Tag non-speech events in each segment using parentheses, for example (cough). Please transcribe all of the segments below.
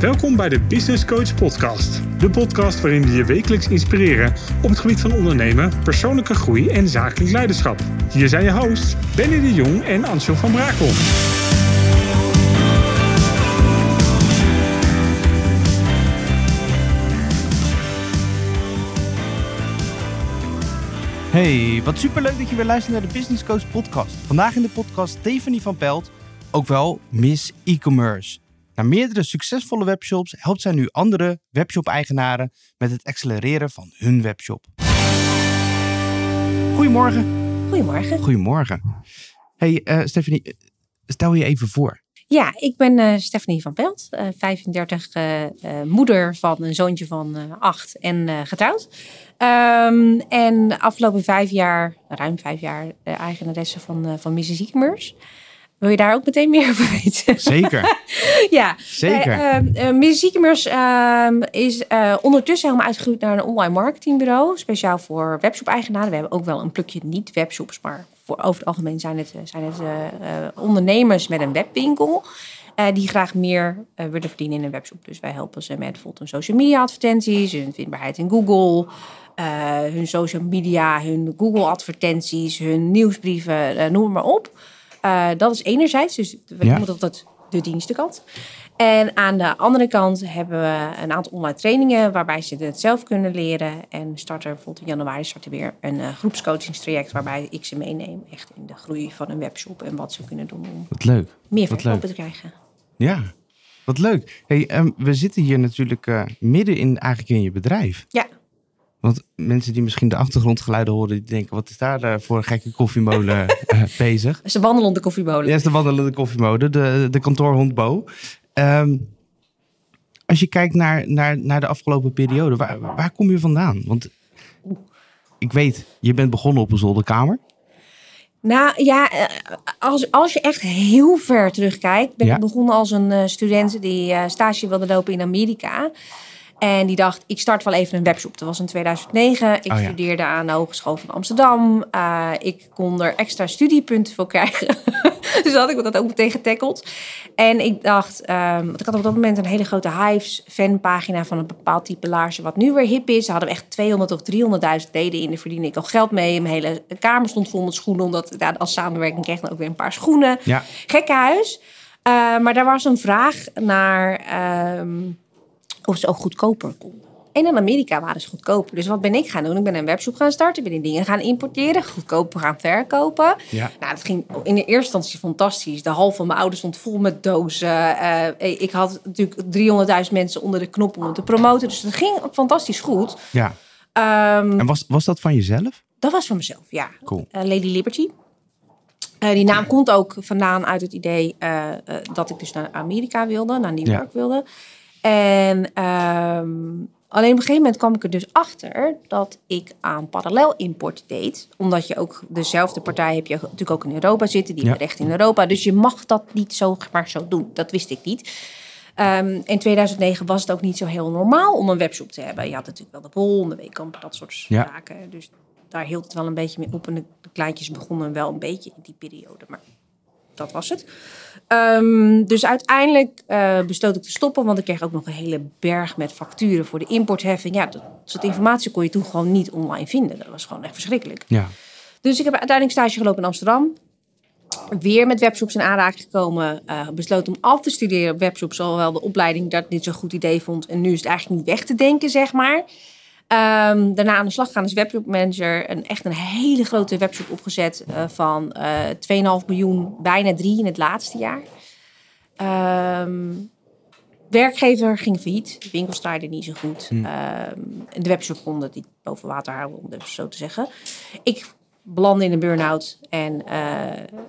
Welkom bij de Business Coach Podcast. De podcast waarin we je wekelijks inspireren op het gebied van ondernemen, persoonlijke groei en zakelijk leiderschap. Hier zijn je hosts Benny de Jong en Ansel van Brakel. Hey, wat superleuk dat je weer luistert naar de Business Coach podcast. Vandaag in de podcast Stephanie van Pelt, ook wel Miss E-commerce. Na meerdere succesvolle webshops helpt zij nu andere webshop-eigenaren met het accelereren van hun webshop. Goedemorgen. Goedemorgen. Goedemorgen. Hey uh, Stephanie, eh, stel je even voor. Ja, ik ben uh, Stephanie van Pelt, uh, 35, uh, moeder van een zoontje van 8 en getrouwd. Um, en de afgelopen vijf jaar, ruim vijf jaar, eigenaresse van, van Mrs. E-commerce. Wil je daar ook meteen meer over weten? Zeker. (laughs) ja, zeker. Uh, uh, uh, is ondertussen helemaal uitgegroeid naar een online marketingbureau. Speciaal voor webshop-eigenaren. We hebben ook wel een plukje niet-webshops, maar voor, over het algemeen zijn het, zijn het ondernemers met een webwinkel. die graag meer willen verdienen in een webshop. Dus wij helpen ze met bijvoorbeeld hun social media advertenties, hun vindbaarheid in Google, hun social media, hun Google advertenties, hun nieuwsbrieven, noem maar op. Uh, dat is enerzijds, dus we ja. noemen dat de dienstenkant. En aan de andere kant hebben we een aantal online trainingen waarbij ze het zelf kunnen leren. En starten bijvoorbeeld in januari starten weer een uh, groepscoachingstraject waarbij ik ze meeneem echt in de groei van een webshop en wat ze kunnen doen om wat leuk. meer verkopen te krijgen. Ja, wat leuk. Hey, um, we zitten hier natuurlijk uh, midden in eigenlijk in je bedrijf. Ja. Want mensen die misschien de achtergrondgeluiden horen, die denken: wat is daar uh, voor een gekke koffiemolen (laughs) uh, bezig? Dat is de wandelende koffiemolen. Ja, is de wandelende koffiemolen, de, de kantoorhond Bo. Um, als je kijkt naar, naar, naar de afgelopen periode, waar, waar kom je vandaan? Want ik weet, je bent begonnen op een zolderkamer. Nou ja, als, als je echt heel ver terugkijkt, ben ja. ik begonnen als een student die stage wilde lopen in Amerika. En die dacht, ik start wel even een webshop. Dat was in 2009. Ik oh, ja. studeerde aan de Hogeschool van Amsterdam. Uh, ik kon er extra studiepunten voor krijgen. (laughs) dus had ik dat ook meteen getackled. En ik dacht, um, want ik had op dat moment een hele grote Hives fanpagina van een bepaald type laarzen, wat nu weer hip is. Ze hadden echt 200 of 300.000 leden in. Daar verdiende ik al geld mee. Mijn hele kamer stond vol met schoenen, omdat ja, als samenwerking kreeg dan ook weer een paar schoenen. Ja. Gekke huis. Uh, maar daar was een vraag naar... Um, of ze ook goedkoper konden. En in Amerika waren ze goedkoper. Dus wat ben ik gaan doen? Ik ben een webshop gaan starten. Ben die dingen gaan importeren. Goedkoper gaan verkopen. Ja. Nou, dat ging in de eerste instantie fantastisch. De hal van mijn ouders stond vol met dozen. Uh, ik had natuurlijk 300.000 mensen onder de knop om het te promoten. Dus dat ging fantastisch goed. Ja. Um, en was, was dat van jezelf? Dat was van mezelf, ja. Cool. Uh, Lady Liberty. Uh, die naam komt ook vandaan uit het idee dat ik dus naar Amerika wilde. Naar New York ja. wilde. En um, alleen op een gegeven moment kwam ik er dus achter dat ik aan parallel import deed. Omdat je ook dezelfde partij heb je natuurlijk ook in Europa zitten, die ja. recht in Europa. Dus je mag dat niet zomaar zo doen. Dat wist ik niet. Um, in 2009 was het ook niet zo heel normaal om een webshop te hebben. Je had natuurlijk wel de bol, de weekamp, dat soort ja. zaken. Dus daar hield het wel een beetje mee op. En de kleintjes begonnen wel een beetje in die periode. Maar dat was het. Um, dus uiteindelijk uh, besloot ik te stoppen, want ik kreeg ook nog een hele berg met facturen voor de importheffing. Ja, dat soort informatie kon je toen gewoon niet online vinden. Dat was gewoon echt verschrikkelijk. Ja. Dus ik heb uiteindelijk stage gelopen in Amsterdam. Weer met webshops in aanraking gekomen. Uh, besloten om af te studeren op webshops. Alhoewel de opleiding dat niet zo'n goed idee vond. En nu is het eigenlijk niet weg te denken, zeg maar. Um, daarna aan de slag gaan als webshop manager. Een, echt een hele grote webshop opgezet uh, van uh, 2,5 miljoen, bijna 3 in het laatste jaar. Um, werkgever ging failliet. De winkels draaiden niet zo goed. Hmm. Um, de webshop kon het niet boven water houden, om het zo te zeggen. Ik belandde in een burn-out en uh,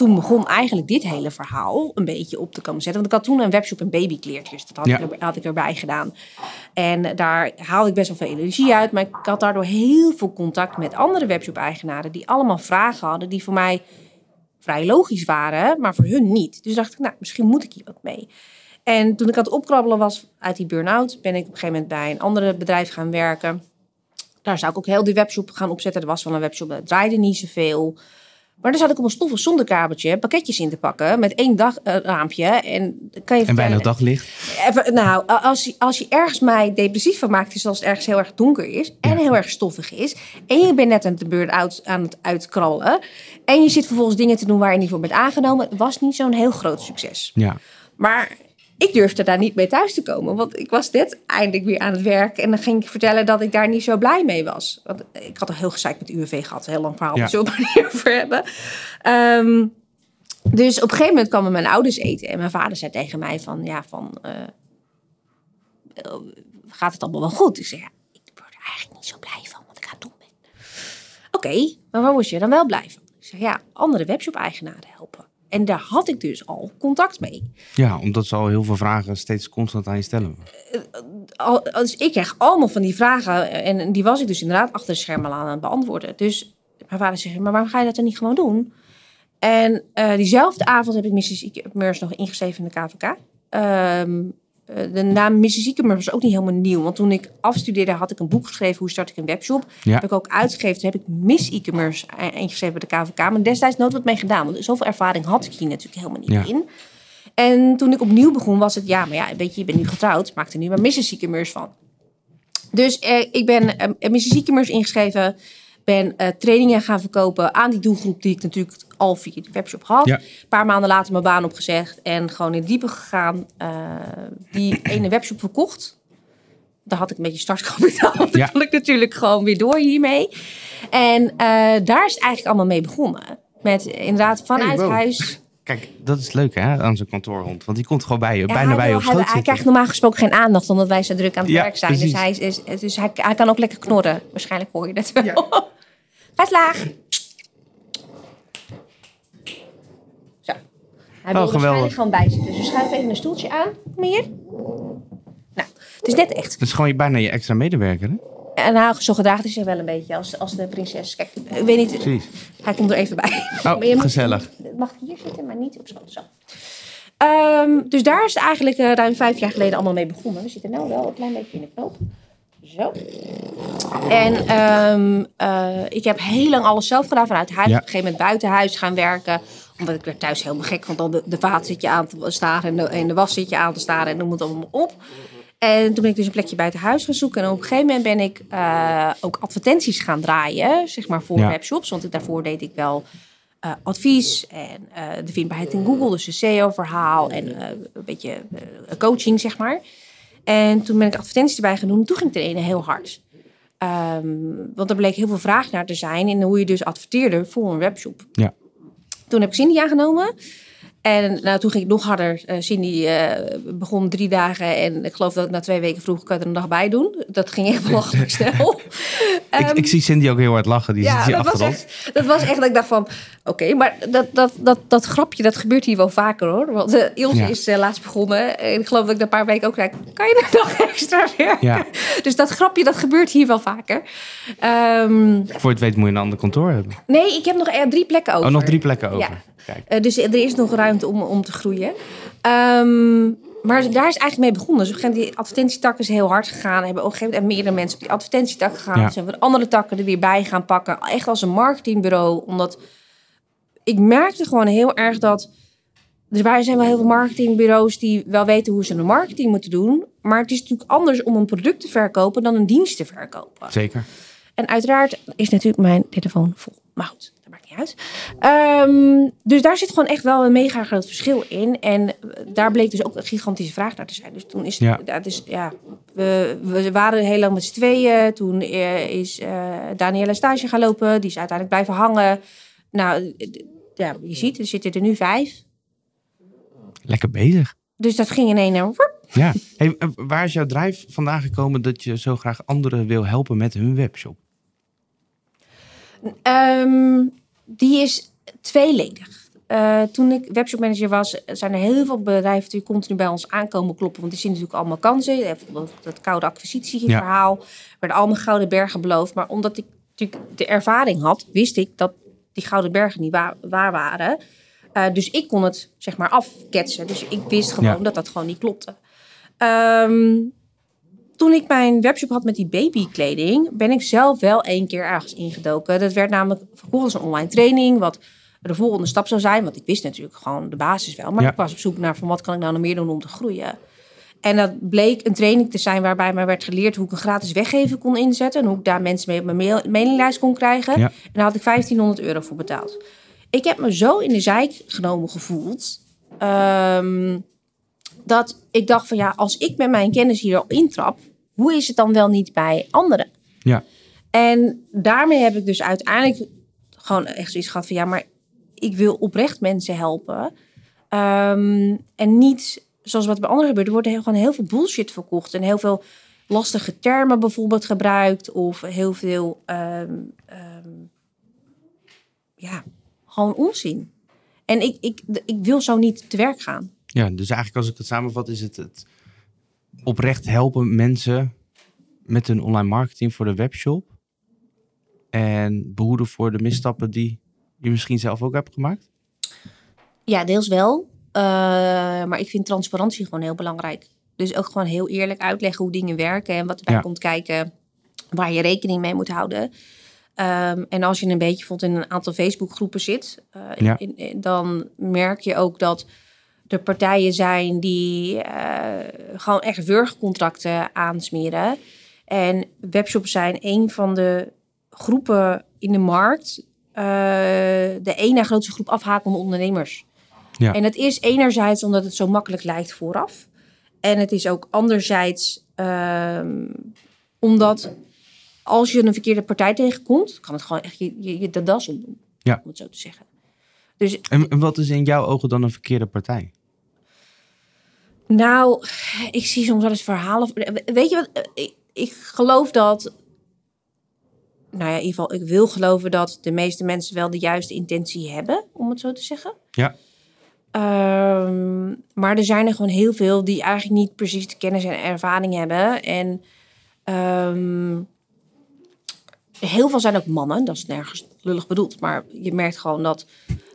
toen begon eigenlijk dit hele verhaal een beetje op te komen zetten. Want ik had toen een webshop en babykleertjes. Dat had, ja. ik er, had ik erbij gedaan. En daar haalde ik best wel veel energie uit. Maar ik had daardoor heel veel contact met andere webshop-eigenaren... die allemaal vragen hadden die voor mij vrij logisch waren... maar voor hun niet. Dus dacht ik, nou, misschien moet ik hier wat mee. En toen ik aan het opkrabbelen was uit die burn-out... ben ik op een gegeven moment bij een andere bedrijf gaan werken. Daar zou ik ook heel die webshop gaan opzetten. Er was wel een webshop, dat draaide niet zoveel... Maar dan zat ik op een stoffig zonnekamertje pakketjes in te pakken met één dagraampje. en kan je En weinig daglicht. Even, nou, als, je- als je ergens mij depressief van maakt, is als het ergens heel erg donker is en heel erg stoffig is. En je bent net aan de beurt aan het uitkrallen. En je zit vervolgens dingen te doen waar je niet voor bent aangenomen. Het was niet zo'n heel groot succes. Ja. Maar ik durfde daar niet mee thuis te komen. Want ik was net eindelijk weer aan het werk. En dan ging ik vertellen dat ik daar niet zo blij mee was. Want ik had al heel gezeik met UWV gehad. Een heel lang verhaal. Ja. Daar zullen we over hebben. Ehm, dus op een gegeven moment kwamen mijn ouders eten. En mijn vader zei tegen mij van... Ja, van... eh, eh, gaat het allemaal wel goed? Ik zei, ja, ik word er eigenlijk niet zo blij van wat ik aan het doen ben. Oké, maar waar word je dan wel blij van? Ik zei, ja, andere webshop-eigenaren helpen. En daar had ik dus al contact mee. ja, omdat ze al heel veel vragen steeds constant aan je stellen. dus ik kreeg allemaal van die vragen. En die was ik dus inderdaad achter de schermen aan het beantwoorden. Dus mijn vader zei, maar waarom ga je dat dan niet gewoon doen? En eh, diezelfde avond heb ik Mrs. Meurs nog ingeschreven in de KVK. Eh, de naam Mrs. Ikemers was ook niet helemaal nieuw. Want toen ik afstudeerde had ik een boek geschreven... Hoe start ik een webshop? Ja. Heb ik ook uitgegeven. Toen heb ik Miss Ikemers ingeschreven bij de KVK. Maar destijds nooit wat mee gedaan. Want zoveel ervaring had ik hier natuurlijk helemaal niet Ja. in. En toen ik opnieuw begon, was het ja, maar ja, weet je, je bent nu getrouwd, maak er nu maar. Ziekemers van. Dus eh, ik ben eh. Ziekemers ingeschreven, ben eh, trainingen gaan verkopen aan die doelgroep die ik natuurlijk al via de webshop had. Ja. Een paar maanden later mijn baan opgezegd en gewoon in het diepe gegaan. eh, die ene (clears throat) webshop verkocht. Daar had ik een beetje startkapitaal. (laughs) Ja. kon ik natuurlijk gewoon weer door hiermee. En eh, daar is het eigenlijk allemaal mee begonnen. Met inderdaad vanuit Hey, wow. huis Kijk, dat is leuk hè, aan zo'n kantoorhond. Want die komt gewoon bij je, Ja, bijna hij bij je op hij, hij krijgt normaal gesproken geen aandacht, omdat wij zo druk aan het Ja, werk zijn. Dus, hij, is, is- dus hij, hij kan ook lekker knorren. Waarschijnlijk hoor je dat wel. Ga eens (laughs) laag. Zo. Hij wil Oh, geweldig. waarschijnlijk gewoon bij zitten. Dus schuif even een stoeltje aan. Kom hier. Nou, het is net echt. Dat is gewoon bijna je extra medewerker hè? En nou, zo gedraagt hij zich wel een beetje als, als de prinses. Kijk, ik weet niet, Precies. hij komt er even bij. Oh, (laughs) Maar je mag- gezellig. Mag niet op schoot. Zo. Ehm, dus daar is het eigenlijk eh, ruim vijf jaar geleden allemaal mee begonnen. We zitten nu wel een klein beetje in de knoop. Zo. En ehm, eh, ik heb heel lang alles zelf gedaan vanuit huis. Ja. Op een gegeven moment buiten huis gaan werken. Omdat ik er thuis helemaal gek vond. Dan de, de vaat zit je aan te staren en de, en de was zit je aan te staren. En noem het allemaal op. En toen ben ik dus een plekje buiten huis gaan zoeken. En op een gegeven moment ben ik eh, ook advertenties gaan draaien. Zeg maar voor Ja. webshops. Want daarvoor deed ik wel eh, advies en eh, de vindbaarheid in Google, dus een SEO-verhaal en eh, een beetje coaching, zeg maar. En toen ben ik advertenties erbij gaan doen. Toen ging het er ene heel hard. Ehm, want er bleek heel veel vraag naar te zijn in hoe je dus adverteerde voor een webshop. Ja. Toen heb ik Cindy aangenomen. En nou, toen ging het nog harder. Eh, Cindy eh, begon drie dagen en ik geloof dat ik na twee weken vroeg, kan ik er een dag bij doen. Dat ging echt belachelijk (laughs) (laughs) snel. ik, Ehm, ik zie Cindy ook heel hard lachen. Die zit hier dat was, echt, dat was echt dat ik dacht van... Oké, maar dat, dat, dat, dat grapje, dat gebeurt hier wel vaker hoor. Want eh, Ilse Ja. is laatst begonnen. En ik geloof dat ik na een paar weken ook zei... Kan je een dag (laughs) extra werken? Ja. (laughs) Dus dat grapje, dat gebeurt hier wel vaker. Ehm, Voor je het weet moet je een ander kantoor hebben. nee, ik heb nog eh, drie plekken over. Oh, nog drie plekken over. Ja. Kijk. Eh, dus er is nog ruimte om, om te groeien. Ehm, maar daar is eigenlijk mee begonnen. Dus op een gegeven moment die advertentietak is heel hard gegaan. Hebben op een gegeven moment meerdere mensen op die advertentietak gegaan. Ja. We de andere takken er weer bij gaan pakken. Echt als een marketingbureau. Omdat ik merkte gewoon heel erg dat... Er waren- zijn wel heel veel marketingbureaus die wel weten hoe ze hun marketing moeten doen. Maar het is natuurlijk anders om een product te verkopen dan een dienst te verkopen. Zeker. En uiteraard is natuurlijk mijn telefoon vol. Maar goed, dat maakt niet uit. Ehm, dus daar zit gewoon echt wel een mega groot verschil in. En eh, daar bleek dus ook een gigantische vraag naar te zijn. Dus toen is het, Ja. dat is, ja, we, we waren heel lang met z'n tweeën. Toen eh, is Danielle stage gaan lopen. Die is uiteindelijk blijven hangen. Nou, ja, je ziet, er zitten er nu vijf. Lekker bezig. Dus dat ging in één keer. woep. Ja. Hey, eh, waar is jouw drijf vandaan gekomen dat je zo graag anderen wil helpen met hun webshop? Ehm, die is tweeledig. Eh, toen ik webshopmanager was, zijn er heel veel bedrijven die continu bij ons aankomen kloppen. Want die zien natuurlijk allemaal kansen. Dat, koude acquisitieverhaal. Er werden allemaal gouden bergen beloofd. Maar omdat ik natuurlijk de ervaring had, wist ik dat die gouden bergen niet waar, waar waren. Eh, dus ik kon het zeg maar afketsen. Dus ik wist gewoon Ja. dat dat gewoon niet klopte. Ehm, toen ik mijn webshop had met die babykleding, ben ik zelf wel één keer ergens ingedoken. Dat werd namelijk verkocht als een online training, wat de volgende stap zou zijn. Want ik wist natuurlijk gewoon de basis wel. Maar Ja. ik was op zoek naar van wat kan ik nou nog meer doen om te groeien. En dat bleek een training te zijn waarbij mij werd geleerd hoe ik een gratis weggeven kon inzetten. En hoe ik daar mensen mee op mijn mail, mailinglijst kon krijgen. Ja. En daar had ik 1500 euro voor betaald. Ik heb me zo in de zijk genomen gevoeld. ehm, dat ik dacht van ja, als ik met mijn kennis hier al intrap, hoe is het dan wel niet bij anderen? Ja. En daarmee heb ik dus uiteindelijk gewoon echt zoiets gehad van ja, maar ik wil oprecht mensen helpen. Ehm, en niet zoals wat bij anderen gebeurt. Er wordt heel, gewoon heel veel bullshit verkocht en heel veel lastige termen bijvoorbeeld gebruikt of heel veel ehm, ja, gewoon onzin. En ik, ik, ik wil zo niet te werk gaan. Ja, dus eigenlijk als ik het samenvat, is het het oprecht helpen mensen met hun online marketing voor de webshop. En behoeden voor de misstappen die je misschien zelf ook hebt gemaakt. Ja, deels wel. Eh, maar ik vind transparantie gewoon heel belangrijk. Dus ook gewoon heel eerlijk uitleggen hoe dingen werken en wat erbij Ja. komt kijken, waar je rekening mee moet houden. Ehm, en als je een beetje bijvoorbeeld in een aantal Facebookgroepen zit, eh, Ja. in- in- dan merk je ook dat er partijen zijn die eh, gewoon echt wurgcontracten aansmeren. En webshops zijn een van de groepen in de markt, eh, de na grootste groep afhakende ondernemers. Ja. En het is enerzijds omdat het zo makkelijk lijkt vooraf. En het is ook anderzijds ehm, omdat als je een verkeerde partij tegenkomt, kan het gewoon echt je, je, je de das omdoen. Ja. Om het zo te zeggen. Dus En, en wat is in jouw ogen dan een verkeerde partij? Nou, ik zie soms wel eens verhalen. Weet je wat? Ik, ik geloof dat. Nou ja, in ieder geval, ik wil geloven dat de meeste mensen wel de juiste intentie hebben, om het zo te zeggen. Ja. Ehm, maar er zijn er gewoon heel veel die eigenlijk niet precies de kennis en ervaring hebben. En ehm, heel veel zijn ook mannen, dat is nergens lullig bedoeld. Maar je merkt gewoon dat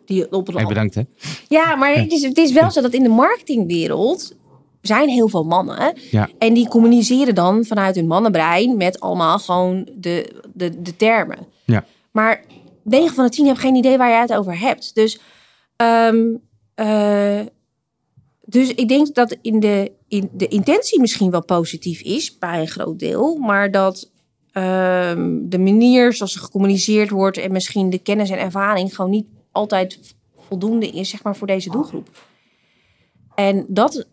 die op een Hey, bedankt hè. ja, maar het is, het is wel zo dat in de marketingwereld zijn heel veel mannen. Ja. En die communiceren dan vanuit hun mannenbrein met allemaal gewoon de, de, de termen. Ja. Maar 9 van de 10 hebben geen idee waar je het over hebt. Dus, ehm, eh, dus ik denk dat in de, in de intentie misschien wel positief is bij een groot deel. Maar dat de manier zoals er gecommuniceerd wordt en misschien de kennis en ervaring gewoon niet altijd voldoende is, zeg maar, voor deze doelgroep. En dat,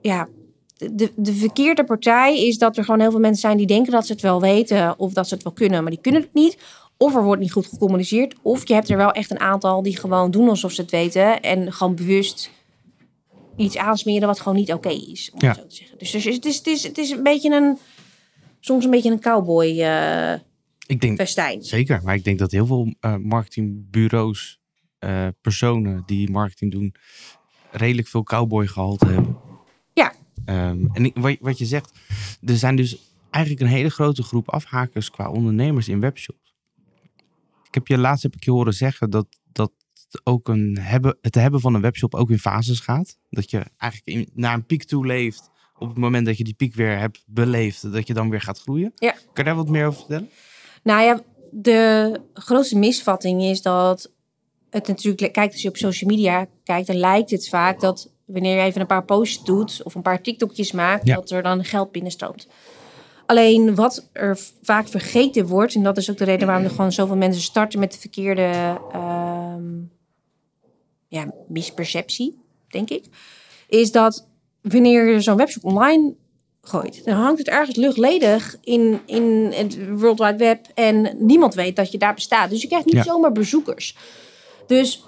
ja, de, de verkeerde partij is dat er gewoon heel veel mensen zijn die denken dat ze het wel weten of dat ze het wel kunnen, maar die kunnen het niet. Of er wordt niet goed gecommuniceerd, of je hebt er wel echt een aantal die gewoon doen alsof ze het weten en gewoon bewust iets aansmeren wat gewoon niet oké is, om Ja. het zo te zeggen. Dus is- het is, het, is, het is een beetje een, soms een beetje een cowboy eh Ik denk festijn. zeker, maar ik denk dat heel veel eh, marketingbureaus, eh, personen die marketing doen, redelijk veel cowboy gehalte hebben. Ja. Ehm, en wat, wat je zegt, er zijn dus eigenlijk een hele grote groep afhakers qua ondernemers in webshops. Ik heb je laatst heb ik je horen zeggen dat, dat ook een hebben, het hebben van een webshop ook in fases gaat. Dat je eigenlijk in, naar een piek toe leeft. Op het moment dat je die piek weer hebt beleefd, dat je dan weer gaat groeien. Ja. Kan je daar wat meer over vertellen? Nou ja, de grootste misvatting is dat het natuurlijk, kijk als je op social media kijkt, dan lijkt het vaak dat wanneer je even een paar posts doet of een paar TikTokjes maakt, Ja. dat er dan geld binnenstroomt. Alleen wat er vaak vergeten wordt, en dat is ook de reden waarom er gewoon zoveel mensen starten met de verkeerde ehm, ja, misperceptie, denk ik, is dat wanneer je zo'n webshop online gooit, dan hangt het ergens luchtledig in, in het World Wide Web en niemand weet dat je daar bestaat. Dus je krijgt niet Ja. zomaar bezoekers. Dus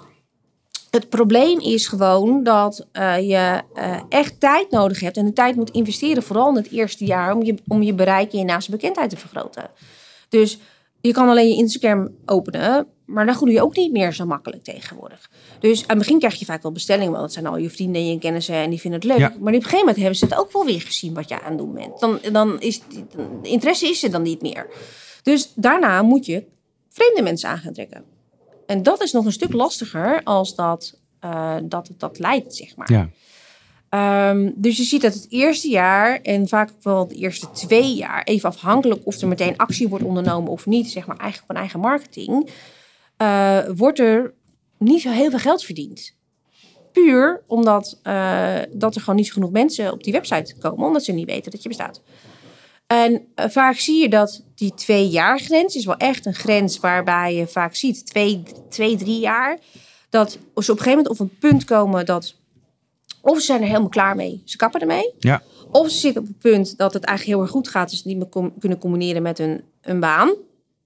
het probleem is gewoon dat eh, je eh, echt tijd nodig hebt en de tijd moet investeren, vooral in het eerste jaar, om je, om je bereik en je naaste bekendheid te vergroten. Dus je kan alleen je Instagram openen, maar dan groei je ook niet meer zo makkelijk tegenwoordig. Dus aan het begin krijg je vaak wel bestellingen, want dat zijn al je vrienden en je kennissen en die vinden het leuk. Ja. Maar op een gegeven moment hebben ze het ook wel weer gezien wat je aan het doen bent. Dan, dan is die- de interesse is er dan niet meer. Dus daarna moet je vreemde mensen aan gaan trekken. En dat is nog een stuk lastiger als dat, eh, dat het dat leidt, zeg maar. Ja. Ehm, dus je ziet dat het eerste jaar en vaak ook wel de eerste twee jaar, even afhankelijk of er meteen actie wordt ondernomen of niet, zeg maar eigenlijk van eigen marketing, eh, wordt er niet zo heel veel geld verdient. Puur omdat eh, dat er gewoon niet genoeg mensen op die website komen, omdat ze niet weten dat je bestaat. En eh, vaak zie je dat die twee jaar grens is wel echt een grens waarbij je vaak ziet, twee, twee drie jaar, dat ze op een gegeven moment op een punt komen dat of ze zijn er helemaal klaar mee, ze kappen ermee. Ja. Of ze zitten op het punt dat het eigenlijk heel erg goed gaat, dus ze niet meer kunnen combineren met hun, een baan.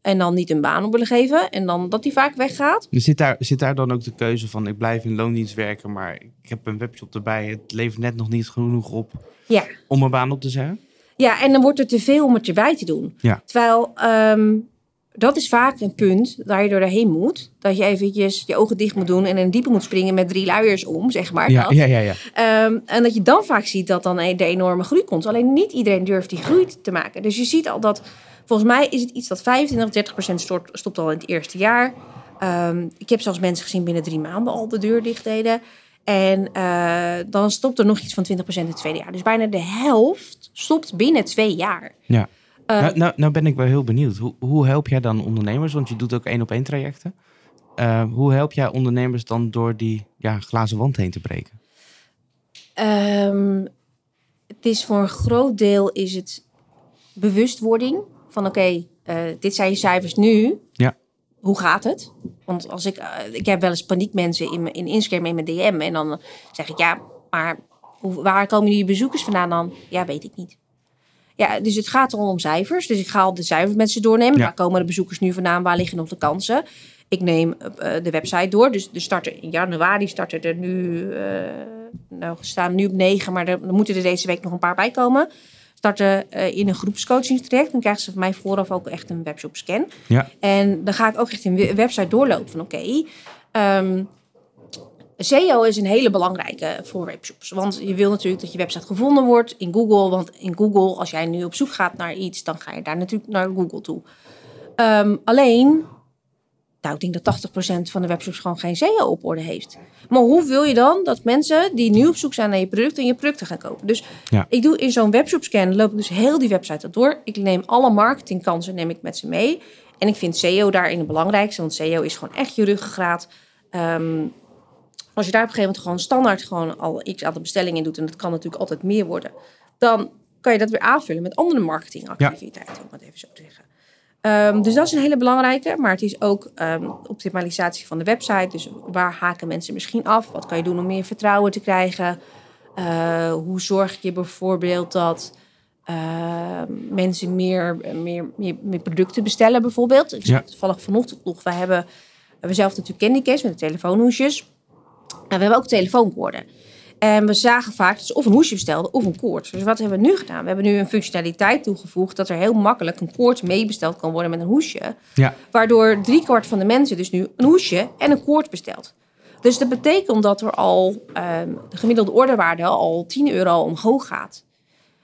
En dan niet een baan op willen geven. En dan dat die vaak weggaat. Zit daar, zit daar dan ook de keuze van ik blijf in loondienst werken, maar ik heb een webshop erbij. Het levert net nog niet genoeg op Ja. om mijn baan op te zeggen? Ja, en dan wordt er te veel om het erbij te doen. Ja. Terwijl ehm, dat is vaak een punt waar je doorheen moet. Dat je eventjes je ogen dicht moet doen en in een diepe moet springen met drie luiers om, zeg maar. Ja, dat. ja, ja, ja. Ehm, en dat je dan vaak ziet dat dan de enorme groei komt. Alleen niet iedereen durft die groei te maken. Dus je ziet al dat, volgens mij is het iets dat 25 of 30 procent stopt, stopt al in het eerste jaar. Ehm, ik heb zelfs mensen gezien binnen drie maanden al de deur dicht deden. En eh, dan stopt er nog iets van 20 procent in het tweede jaar. Dus bijna de helft stopt binnen twee jaar. ja. Eh, nou, nou, nou ben ik wel heel benieuwd. Hoe, hoe help jij dan ondernemers? Want je doet ook één op één trajecten. Eh, hoe help jij ondernemers dan door die ja, glazen wand heen te breken? Ehm, het is voor een groot deel is het bewustwording van oké, eh, dit zijn je cijfers nu. Ja. Hoe gaat het? Want als ik, eh, ik heb wel eens paniekmensen in, in Instagram in mijn DM en dan zeg ik ja, maar hoe, waar komen jullie bezoekers vandaan dan? Ja, weet ik niet. Ja, dus het gaat erom om cijfers. Dus ik ga al de cijfers met ze doornemen. Ja. Waar komen de bezoekers nu vandaan? Waar liggen nog de kansen? Ik neem eh, de website door. Dus er starten in januari starten er nu, nou we staan nu op negen, maar er, er moeten er deze week nog een paar bij komen. Starten eh, in een groepscoachingstraject. Dan krijgen ze van mij vooraf ook echt een webshop scan. Ja. En dan ga ik ook echt een we- website doorlopen van oké. ehm, SEO is een hele belangrijke voor webshops. Want je wil natuurlijk dat je website gevonden wordt in Google. Want in Google, als jij nu op zoek gaat naar iets, dan ga je daar natuurlijk naar Google toe. Ehm, alleen, nou, ik denk dat 80% van de webshops gewoon geen SEO op orde heeft. Maar hoe wil je dan dat mensen die nu op zoek zijn naar je product en je producten gaan kopen? Dus Ja. ik doe in zo'n webshop scan, loop ik dus heel die website door. Ik neem alle marketingkansen neem ik met ze mee. En ik vind SEO daarin het belangrijkste, want SEO is gewoon echt je ruggengraat. Ehm, als je daar op een gegeven moment gewoon standaard gewoon al x aantal bestellingen in doet, en dat kan natuurlijk altijd meer worden, dan kan je dat weer aanvullen met andere marketingactiviteiten, om het even zo te zeggen. Ehm, dus dat is een hele belangrijke, maar het is ook ehm, optimalisatie van de website. Dus waar haken mensen misschien af? Wat kan je doen om meer vertrouwen te krijgen? Eh, hoe zorg je bijvoorbeeld dat ehm, mensen meer, meer, meer, meer producten bestellen bijvoorbeeld? Ik Ja. toevallig vanochtend nog, we hebben we zelf natuurlijk Candy Case met de telefoonhoesjes. En we hebben ook telefoonkoorden. En we zagen vaak dat ze of een hoesje bestelden of een koord. Dus wat hebben we nu gedaan? We hebben nu een functionaliteit toegevoegd dat er heel makkelijk een koord meebesteld kan worden met een hoesje. Ja. Waardoor driekwart van de mensen dus nu een hoesje en een koord bestelt. Dus dat betekent dat er al ehm, de gemiddelde orderwaarde al 10 euro omhoog gaat.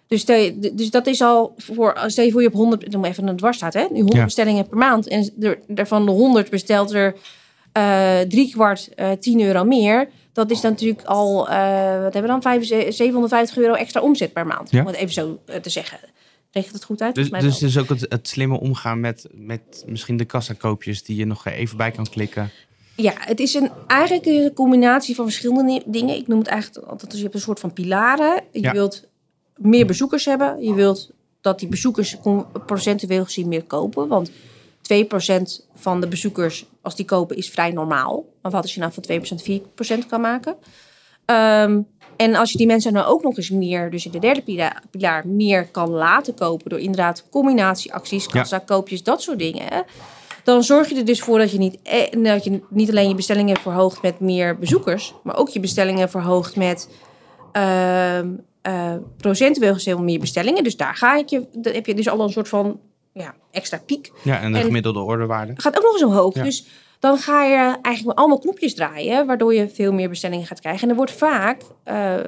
Dus, je- dus dat is al voor, stel je voor je op 100, noem even een dwars staat, hè? Nu 100 Ja. bestellingen per maand. En er, er van de 100 bestelt er eh drie kwart eh 10 euro meer. Dat is dan natuurlijk al, eh, wat hebben we dan, 5, 750 euro extra omzet per maand. Ja. Om het even zo eh, te zeggen. Regelt het goed uit? Dus, dus dus ook het, het slimme omgaan met, met misschien de kassakoopjes die je nog even bij kan klikken. Ja, het is een, eigenlijk een combinatie van verschillende dingen. Ik noem het eigenlijk altijd, dus je hebt een soort van pilaren. Je Ja. wilt meer bezoekers hebben. Je wilt dat die bezoekers procentueel gezien meer kopen. Want 2% van de bezoekers, als die kopen, is vrij normaal. Maar wat als je nou van 2% 4% kan maken? Ehm, en als je die mensen nou ook nog eens meer, dus in de derde pila- pilaar, meer kan laten kopen door inderdaad combinatieacties, kassa, koopjes, dat soort dingen. hè, Dan zorg je er dus voor dat je, niet, eh, dat je niet alleen je bestellingen verhoogt met meer bezoekers, maar ook je bestellingen verhoogt met ehm eh, procentueel gezien meer bestellingen. Dus daar ga ik je, dan heb je dus al een soort van ja, extra piek Ja, en de En- gemiddelde orderwaarde. gaat ook nog eens omhoog. Ja. Dus dan ga je eigenlijk met allemaal knopjes draaien, waardoor je veel meer bestellingen gaat krijgen. En er wordt vaak, eh,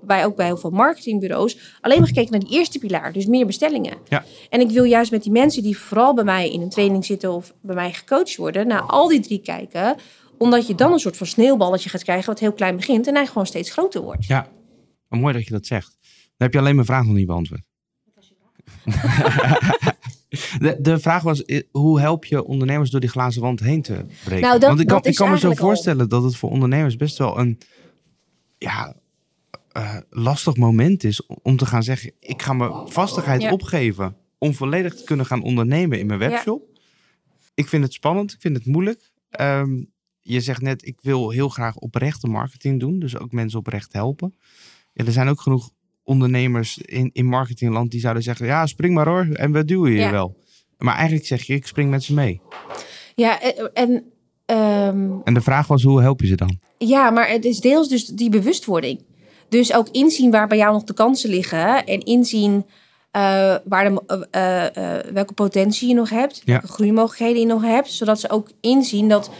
bij, ook bij heel veel marketingbureaus, alleen maar gekeken naar die eerste pilaar, dus meer bestellingen. Ja. En ik wil juist met die mensen die vooral bij mij in een training zitten of bij mij gecoacht worden, naar al die drie kijken, omdat je dan een soort van sneeuwballetje gaat krijgen wat heel klein begint en eigenlijk gewoon steeds groter wordt. Ja, mooi dat je dat zegt. Dan heb je alleen mijn vraag nog niet beantwoord. De, de vraag was, hoe help je ondernemers door die glazen wand heen te breken? Nou, dat- Want ik kan, ik kan me zo al- voorstellen dat het voor ondernemers best wel een ja, eh, lastig moment is om te gaan zeggen, ik ga mijn vastigheid Ja. opgeven om volledig te kunnen gaan ondernemen in mijn Ja. webshop. Ik vind het spannend, ik vind het moeilijk. Ehm, je zegt net, ik wil heel graag oprechte marketing doen, dus ook mensen oprecht helpen. Ja, er zijn ook genoeg ondernemers in, in marketingland die zouden zeggen, ja, spring maar hoor, en we duwen je Ja. wel. Maar eigenlijk zeg je, ik spring met ze mee. Ja, en, en ehm, En de vraag was, hoe help je ze dan? Ja, maar het is deels dus die bewustwording. Dus ook inzien waar bij jou nog de kansen liggen. En inzien eh, waar de, eh, eh, eh, welke potentie je nog hebt. Ja. Welke groeimogelijkheden je nog hebt. Zodat ze ook inzien dat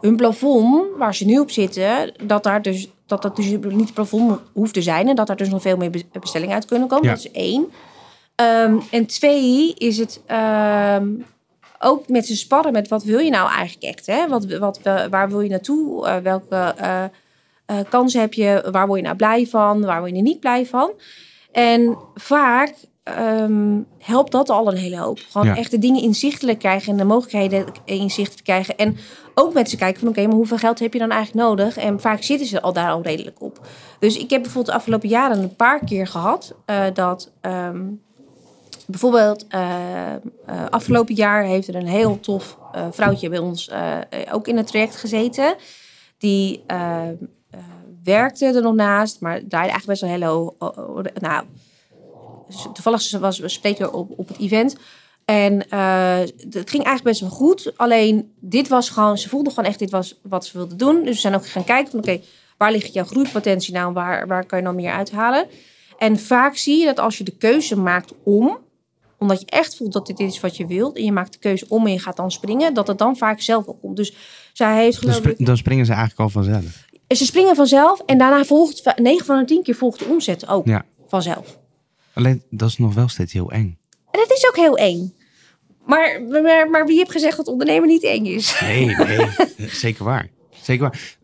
hun plafond, waar ze nu op zitten... dat, daar dus, dat dat dus niet het plafond hoeft te zijn. En dat daar dus nog veel meer be- bestellingen uit kunnen komen. Ja. Dat is één. Ehm, en twee is het... ehm, ook met ze sparren met wat wil je nou eigenlijk echt? Hè? Wat, wat, waar wil je naartoe? Eh, welke eh, eh, kansen heb je? Waar word je nou blij van? Waar word je niet blij van? En vaak ehm, helpt dat al een hele hoop. Gewoon Ja. echt de dingen inzichtelijk krijgen en de mogelijkheden inzichtelijk krijgen. En ook met ze kijken van oké, maar hoeveel geld heb je dan eigenlijk nodig? En vaak zitten ze al daar al redelijk op. Dus ik heb bijvoorbeeld de afgelopen jaren een paar keer gehad eh, dat ehm, bijvoorbeeld eh, eh, afgelopen jaar heeft er een heel tof vrouwtje bij ons ook in het traject gezeten. Die eh, eh, werkte er nog naast, maar draaide eigenlijk best wel heel... nou, toevallig ze was ze spreker op, op het event. En eh, het ging eigenlijk best wel goed. Alleen dit was gewoon, ze voelde gewoon echt dit was wat ze wilde doen. Dus we zijn ook gaan kijken van oké, waar ligt jouw groeipotentie nou? Waar, waar kan je nou meer uithalen? En vaak zie je dat als je de keuze maakt om, omdat je echt voelt dat dit is wat je wilt, en je maakt de keuze om en je gaat dan springen, dat het dan vaak zelf wel komt. Dus zij heeft Dan, geloof spri- dan springen ze eigenlijk al vanzelf. Ze springen vanzelf en daarna volgt 9 van de 10 keer volgt de omzet ook Ja. vanzelf. Alleen, dat is nog wel steeds heel eng. En dat is ook heel eng. Maar, maar, maar wie heeft gezegd dat ondernemen niet eng is? Nee, nee. (laughs) Zeker waar. Zeker waar.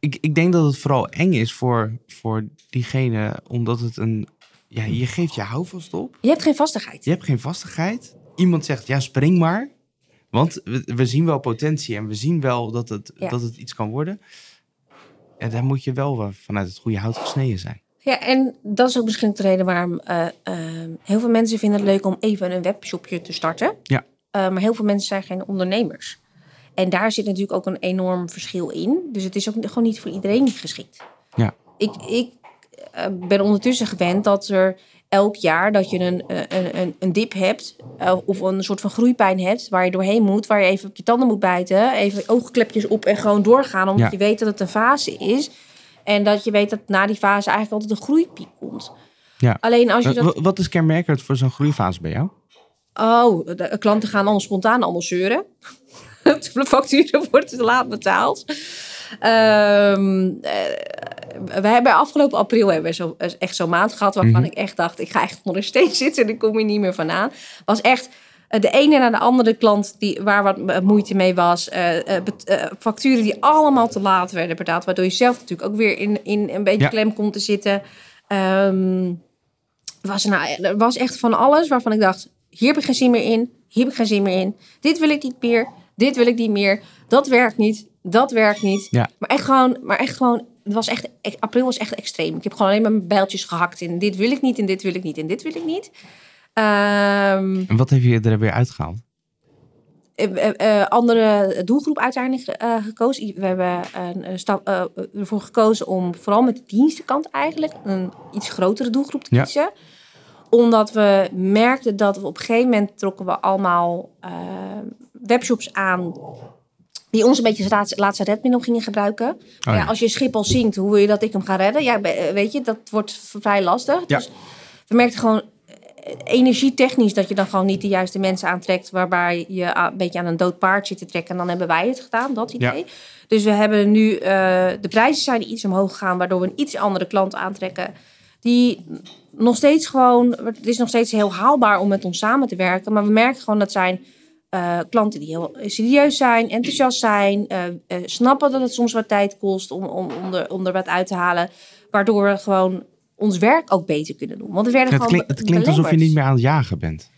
Ik, ik denk dat het vooral eng is voor, voor diegene, omdat het een... Ja, je geeft je houvast op. Je hebt geen vastigheid. Je hebt geen vastigheid. Iemand zegt, ja, spring maar. Want we, we zien wel potentie en we zien wel dat het, Ja. dat het iets kan worden. En daar moet je wel eh, vanuit het goede hout gesneden zijn. Ja, en dat is ook misschien de reden waarom eh, eh, heel veel mensen vinden het leuk om even een webshopje te starten. Ja. Eh, maar heel veel mensen zijn geen ondernemers. En daar zit natuurlijk ook een enorm verschil in. Dus het is ook gewoon niet voor iedereen geschikt. Ja. Ik, ik eh, ben ondertussen gewend dat er elk jaar dat je een, een, een, een dip hebt of een soort van groeipijn hebt waar je doorheen moet, waar je even op je tanden moet bijten, even oogklepjes op en gewoon doorgaan, omdat Ja. je weet dat het een fase is. En dat je weet dat na die fase eigenlijk altijd een groeipiek komt. Ja. Alleen als je Eh, dat... wa- Wat is kenmerkend voor zo'n groeifase bij jou? Oh, de klanten gaan allemaal spontaan allemaal zeuren. (laughs) De facturen worden te laat betaald. Eh, we hebben afgelopen april hebben we zo, echt zo'n maand gehad... waarvan Mhm. ik echt dacht, ik ga echt onder een steen zitten... en ik kom hier niet meer vandaan. Was echt eh, de ene na de andere klant die, waar wat eh, moeite mee was. eh, eh, eh, facturen die allemaal te laat werden betaald... waardoor je zelf natuurlijk ook weer in, in een beetje Ja. klem komt te zitten... Ehm, was, nou, er was echt van alles waarvan ik dacht... hier heb ik geen zin meer in, hier heb ik geen zin meer in. Dit wil ik niet meer, dit wil ik niet meer. Dat werkt niet, dat werkt niet. Ja. Maar echt gewoon, maar echt gewoon... Het was echt, april was echt extreem. Ik heb gewoon alleen maar mijn bijltjes gehakt in. Dit wil ik niet, en dit wil ik niet, en dit wil ik niet. Ehm, En wat heb je er weer uitgehaald? eh, eh, eh, andere doelgroep uiteindelijk gekozen. We hebben een, stap, ervoor gekozen om vooral met de dienstenkant eigenlijk een iets grotere doelgroep te Ja. kiezen. Omdat we merkten dat we op een gegeven moment trokken we allemaal webshops aan die ons een beetje als laatste, redmiddel gingen gebruiken. Maar ja, ja. als je schip al zinkt, hoe wil je dat ik hem ga redden? Ja, weet je, dat wordt vrij lastig. Dus we merkten gewoon energietechnisch dat je dan gewoon niet de juiste mensen aantrekt, waarbij je een beetje aan een dood paard zit te trekken. En dan hebben wij het gedaan, dat idee. Dus we hebben nu, eh, de prijzen zijn iets omhoog gegaan, waardoor we een iets andere klant aantrekken. Die nog steeds gewoon, het is nog steeds heel haalbaar om met ons samen te werken. Maar we merken gewoon dat zijn eh, klanten die heel serieus zijn, enthousiast zijn, eh, snappen dat het soms wat tijd kost om, om, om, er, om er wat uit te halen. Waardoor we gewoon ons werk ook beter kunnen doen. Want we werden Het, gewoon klink- het klinkt alsof je niet meer aan het jagen bent.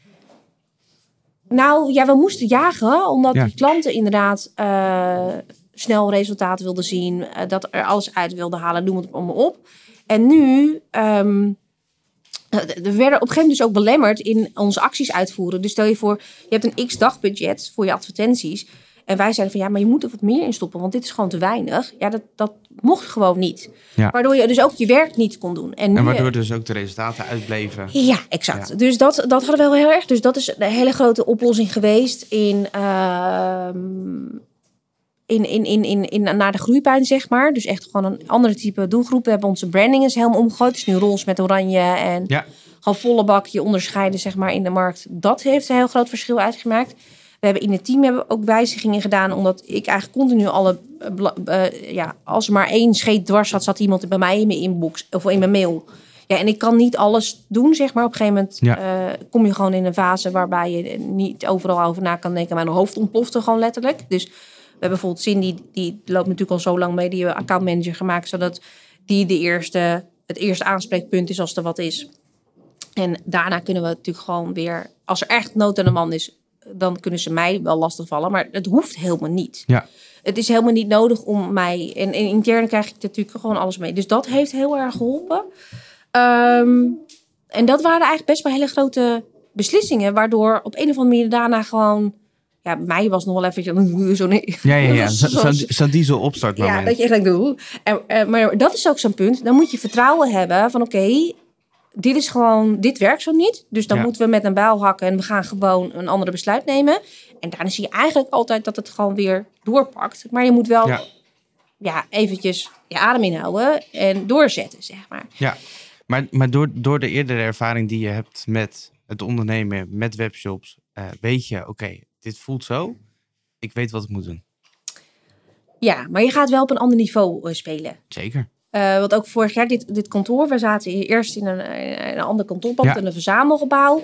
Nou ja, we moesten jagen omdat Ja. die klanten inderdaad eh, snel resultaten wilden zien. eh, dat er alles uit wilden halen, noem het allemaal op. En nu, eh, we werden op een gegeven moment dus ook belemmerd in onze acties uitvoeren. Dus stel je voor, je hebt een x-dagbudget voor je advertenties. En wij zeiden van ja, maar je moet er wat meer in stoppen, want dit is gewoon te weinig. Ja, dat, dat mocht gewoon niet. Ja. Waardoor je dus ook je werk niet kon doen. En, nu, En waardoor dus ook de resultaten uitbleven. ja, exact. Ja. Dus dat, dat hadden we wel heel erg. Dus dat is een hele grote oplossing geweest in, ehm, in, in, in, in, in, naar de groeipijn, zeg maar. Dus echt gewoon een andere type doelgroep. We hebben onze branding eens helemaal omgegooid. Dus nu roze met oranje en Ja. gewoon volle bak je onderscheiden, zeg maar, in de markt. Dat heeft een heel groot verschil uitgemaakt. We hebben in het team hebben we ook wijzigingen gedaan, omdat ik eigenlijk continu alle, eh, eh, ja, als er maar één scheet dwars zat, zat iemand bij mij in mijn inbox of in mijn mail. Ja, en ik kan niet alles doen, zeg maar. Op een gegeven moment Ja. eh, kom je gewoon in een fase waarbij je niet overal over na kan denken. Mijn hoofd ontplofte gewoon letterlijk. Dus we hebben bijvoorbeeld Cindy, die loopt natuurlijk al zo lang mee, die hebben we accountmanager gemaakt, zodat die de eerste, het eerste aanspreekpunt is als er wat is. En daarna kunnen we natuurlijk gewoon weer, als er echt nood aan de man is, dan kunnen ze mij wel lastigvallen. Maar het hoeft helemaal niet. Ja. Het is helemaal niet nodig om mij. En, en intern krijg ik natuurlijk gewoon alles mee. Dus dat heeft heel erg geholpen. Ehm, en dat waren eigenlijk best wel hele grote beslissingen. Waardoor op een of andere manier daarna gewoon. Ja, mij was nog wel eventjes (laughs) zo nee. Ja, ja, ja. Zo- Zo'n zo- (laughs) diesel opstartmoment. ja, dat je echt denkt, oeh. En, eh, maar dat is ook zo'n punt. Dan moet je vertrouwen hebben van oké, dit is gewoon, dit werkt zo niet. Dus dan Ja. moeten we met een bijl hakken en we gaan gewoon een andere besluit nemen. En daarna zie je eigenlijk altijd dat het gewoon weer doorpakt. Maar je moet wel Ja. ja. eventjes je adem inhouden en doorzetten, zeg maar. Ja, maar, maar door, door de eerdere ervaring die je hebt met het ondernemen, met webshops, eh, weet je, oké, dit voelt zo. Ik weet wat ik moet doen. Ja, maar je gaat wel op een ander niveau eh, spelen. Zeker. Eh, want ook vorig jaar, dit, dit kantoor, we zaten hier eerst in een, in een ander kantoorpand, Ja. in een verzamelgebouw.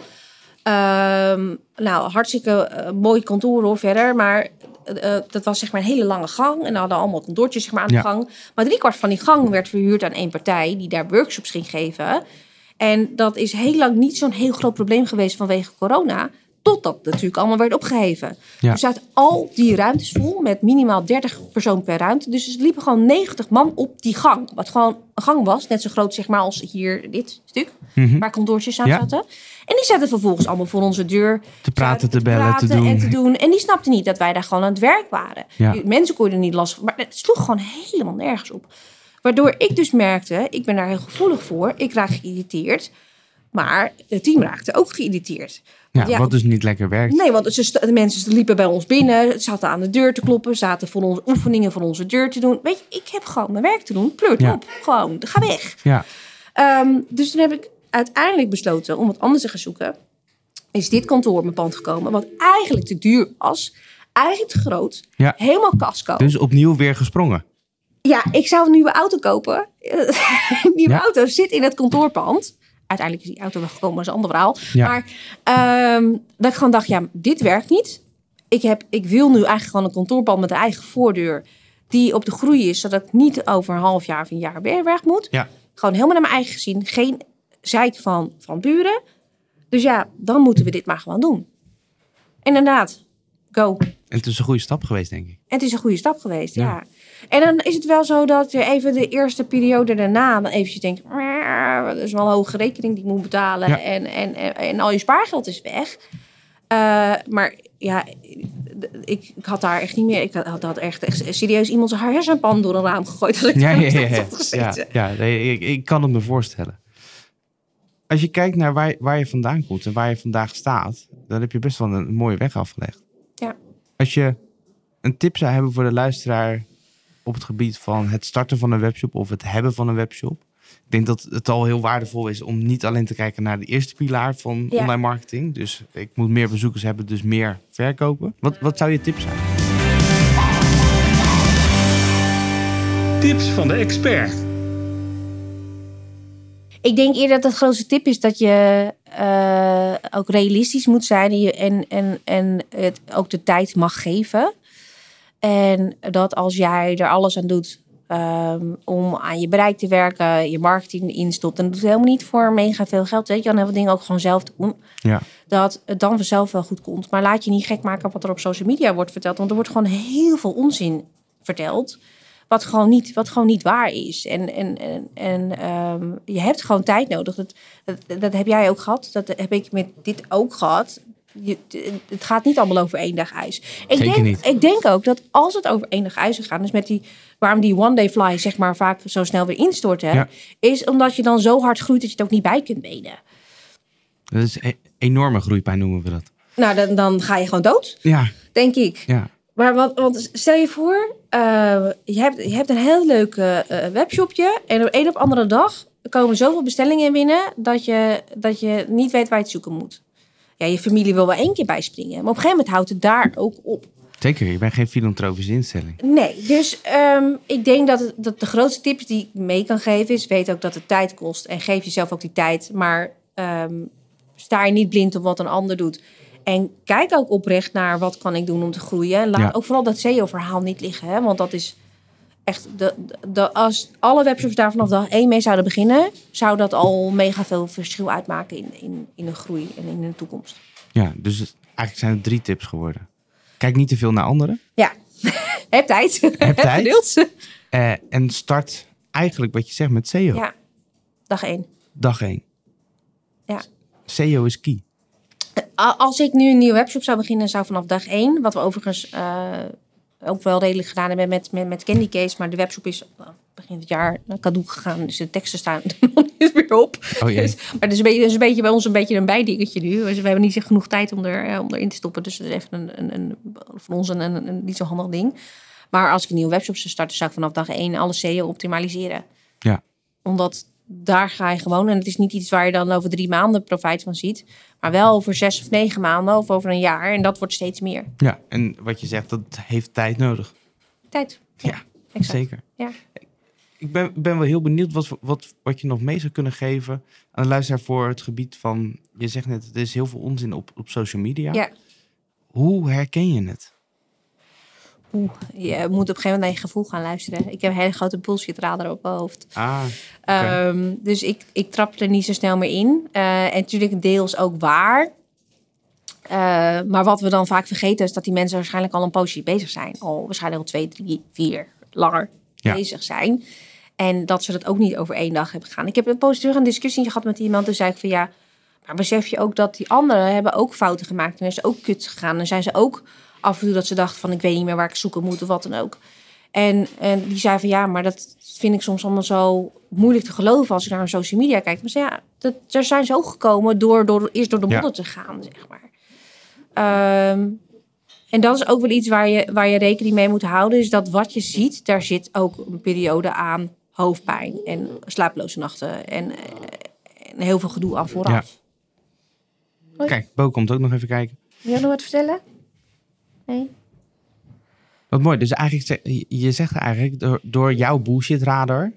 Ehm, nou, hartstikke eh, mooi kantoor hoor, verder. Maar eh, dat was zeg maar een hele lange gang. En dan hadden allemaal kantoortjes zeg maar, aan Ja. de gang. Maar driekwart van die gang werd verhuurd aan één partij die daar workshops ging geven. En dat is heel lang niet zo'n heel groot probleem geweest vanwege corona. Totdat het natuurlijk allemaal werd opgeheven. Ja. Er zaten al die ruimtes vol met minimaal 30 persoon per ruimte. Dus er liepen gewoon 90 man op die gang. Wat gewoon een gang was, net zo groot zeg maar als hier dit stuk. Mhm. Waar kantoortjes aan Ja. zaten. En die zaten vervolgens allemaal voor onze deur. Te praten, te bellen, te doen. En te doen. En die snapten niet dat wij daar gewoon aan het werk waren. Ja. Mensen konden niet last van. Maar het sloeg gewoon helemaal nergens op. Waardoor ik dus merkte, ik ben daar heel gevoelig voor. Ik raak geïrriteerd. Maar het team raakte ook geïrriteerd. Ja, wat dus niet lekker werkt. Nee, want ze, de mensen liepen bij ons binnen, zaten aan de deur te kloppen, zaten voor onze oefeningen voor onze deur te doen. Weet je, ik heb gewoon mijn werk te doen. Pleurt Ja. op, gewoon, ga weg. Ja, Ehm, dus toen heb ik uiteindelijk besloten om wat anders te gaan zoeken. Is dit kantoor op mijn pand gekomen, wat eigenlijk te duur was. Eigenlijk te groot. Ja. Helemaal casco. dus opnieuw weer gesprongen. Ja, ik zou een nieuwe auto kopen. (laughs) een nieuwe Ja. auto zit in het kantoorpand. Uiteindelijk is die auto wel gekomen, dat is een ander verhaal. Ja. Maar ehm, dat ik gewoon dacht, ja, dit werkt niet. Ik, heb, ik wil nu eigenlijk gewoon een kantoorpand met een eigen voordeur. Die op de groei is, zodat ik niet over een half jaar of een jaar weer weg moet. Ja. Gewoon helemaal naar mijn eigen gezin. Geen zeik van, van buren. Dus ja, dan moeten we dit maar gewoon doen. Inderdaad, go. En het is een goede stap geweest, denk ik. En het is een goede stap geweest, ja. Ja. En dan is het wel zo dat je even de eerste periode daarna... dan eventjes denkt, "Meh, dat is wel een hoge rekening die ik moet betalen... Ja. En, en, en, en al je spaargeld is weg. Eh, maar ja, ik, ik had daar echt niet meer... Ik had, had echt, echt serieus iemand zijn hersenpan door een raam gegooid... als ik Ja, ja, ja. had ja. ja, ja nee, ik, ik kan het me voorstellen. Als je kijkt naar waar, waar je vandaan komt en waar je vandaag staat, dan heb je best wel een mooie weg afgelegd. Ja. Als je een tip zou hebben voor de luisteraar op het gebied van het starten van een webshop of het hebben van een webshop. Ik denk dat het al heel waardevol is om niet alleen te kijken naar de eerste pilaar van Ja. online marketing. Dus ik moet meer bezoekers hebben, dus meer verkopen. Wat, wat zou je tip zijn? Tips van de expert. Ik denk eerder dat het grootste tip is dat je eh, ook realistisch moet zijn en, je- en, en, en het ook de tijd mag geven. En dat als jij er alles aan doet ehm, om aan je bereik te werken, je marketing instopt. En dat doet helemaal niet voor mega veel geld. Weet je, dan heel veel dingen ook gewoon zelf doen. Ja. Dat het dan vanzelf wel goed komt. Maar laat je niet gek maken wat er op social media wordt verteld. Want er wordt gewoon heel veel onzin verteld. Wat gewoon niet, wat gewoon niet waar is. En, en, en, en ehm, je hebt gewoon tijd nodig. Dat, dat, dat heb jij ook gehad. Dat heb ik met dit ook gehad. Je, het gaat niet allemaal over één dag ijs. Ik Zeker denk, niet. ik denk ook dat als het over één dag ijs gaat, dus met die, waarom die one day fly zeg maar vaak zo snel weer instort, hè, Ja. is omdat je dan zo hard groeit dat je het ook niet bij kunt benen. Dat is e- enorme groeipijn noemen we dat. Nou, dan, dan ga je gewoon dood, Ja, denk ik. ja. Maar wat, want stel je voor, eh, je, hebt, je hebt een heel leuk eh, webshopje en op een op andere dag komen zoveel bestellingen binnen dat je, dat je niet weet waar je het zoeken moet. Ja, je familie wil wel één keer bijspringen, maar op een gegeven moment houdt het daar ook op. Zeker, je bent geen filantropische instelling. Nee, dus ehm, ik denk dat, het, dat de grootste tips die ik mee kan geven is... weet ook dat het tijd kost en geef jezelf ook die tijd. Maar ehm, sta je niet blind op wat een ander doet. En kijk ook oprecht naar wat kan ik doen om te groeien. Laat Ja. ook vooral dat SEO-verhaal niet liggen. Hè? Want dat is echt... De, de, als alle webshops daar vanaf dag één mee zouden beginnen... zou dat al mega veel verschil uitmaken in, in, in de groei en in de toekomst. Ja, dus eigenlijk zijn het drie tips geworden. Kijk niet te veel naar anderen. Ja, (laughs) heb tijd. Heb (laughs) tijd. Eh, en start eigenlijk wat je zegt met SEO. Ja, dag één. Dag één. Ja. SEO is key. A- Als ik nu een nieuwe webshop zou beginnen, zou vanaf dag één, wat we overigens eh, ook wel redelijk gedaan hebben met, met, met Candy Case, maar de webshop is eh, begin het jaar naar cadeau gegaan, dus de teksten staan (laughs) er nog niet meer op. Oh jee. Dus, maar dat is, een beetje, is een beetje bij ons een beetje een bijdingetje nu. Dus we hebben niet echt genoeg tijd om, er, eh, om erin te stoppen. Dus dat is even een, een, een, van ons een, een, een niet zo handig ding. Maar als ik een nieuwe webshop zou starten, zou ik vanaf dag één alle SEO optimaliseren. Ja. Omdat daar ga je gewoon, en het is niet iets waar je dan over drie maanden profijt van ziet, maar wel over zes of negen maanden of over een jaar. En dat wordt steeds meer. Ja, en wat je zegt, dat heeft tijd nodig. Tijd. Ja, exact. Zeker. Ja. Ik ben, ben wel heel benieuwd wat, wat, wat je nog mee zou kunnen geven aan de luisteraar voor het gebied van... Je zegt net, er is heel veel onzin op, op social media. Ja. Hoe herken je het? Oeh, je moet op een gegeven moment naar je gevoel gaan luisteren. Ik heb een hele grote bullshit radar op mijn hoofd. Ah, Ehm, dus ik, ik trap er niet zo snel meer in. Eh, en natuurlijk deels ook waar. Eh, maar wat we dan vaak vergeten is dat die mensen waarschijnlijk al een poosje bezig zijn. Al waarschijnlijk al twee, drie, vier langer Ja. bezig zijn. En dat ze dat ook niet over één dag hebben gedaan. Ik heb een poos terug een discussie gehad met iemand. Toen zei ik van ja, maar besef je ook dat die anderen hebben ook fouten gemaakt. En is ook kut gegaan. En zijn ze ook af en toe dat ze dachten van ik weet niet meer waar ik zoeken moet of wat dan ook. En, en die zei van ja, maar dat vind ik soms allemaal zo moeilijk te geloven als ik naar social media kijk. Maar ze, ja, dat, daar zijn ze ook gekomen door, door eerst door de Ja. modder te gaan, zeg maar. Ehm, en dat is ook wel iets waar je, waar je rekening mee moet houden. Is dat wat je ziet, daar zit ook een periode aan hoofdpijn en slapeloze nachten en, en heel veel gedoe aan vooraf. Hoi. kijk, Bo komt ook nog even kijken. Wil je nog wat vertellen? Nee? Wat mooi. Dus eigenlijk, je- zegt eigenlijk, door, door jouw bullshit radar